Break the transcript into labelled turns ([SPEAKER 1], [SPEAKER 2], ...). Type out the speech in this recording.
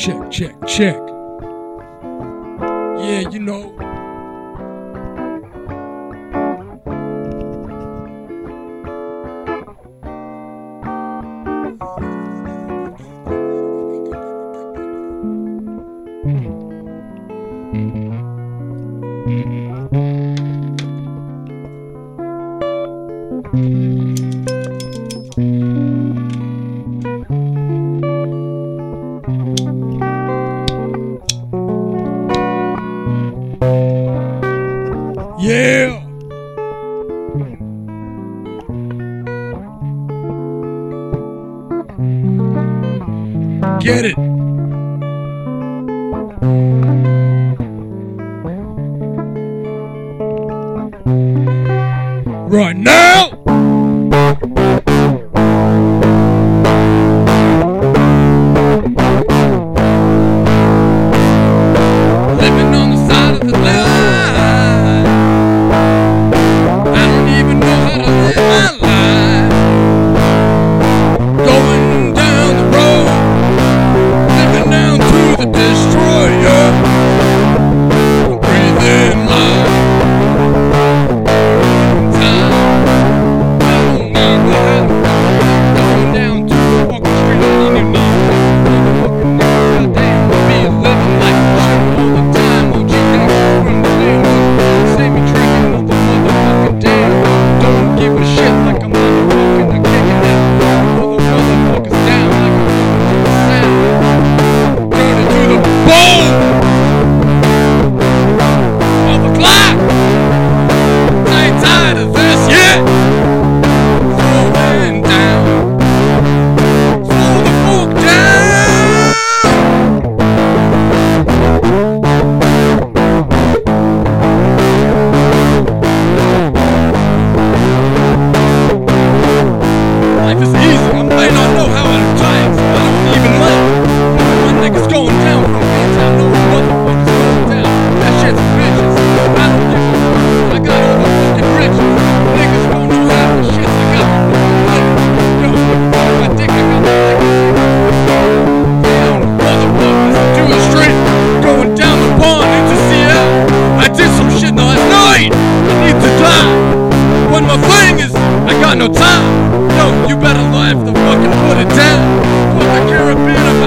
[SPEAKER 1] check, check, check. Yeah, you know, Yeah. Get it. Right now. in me. niggas. I got no time. Yo, you better laugh the fucking put it down. Put the Caribbean, I'm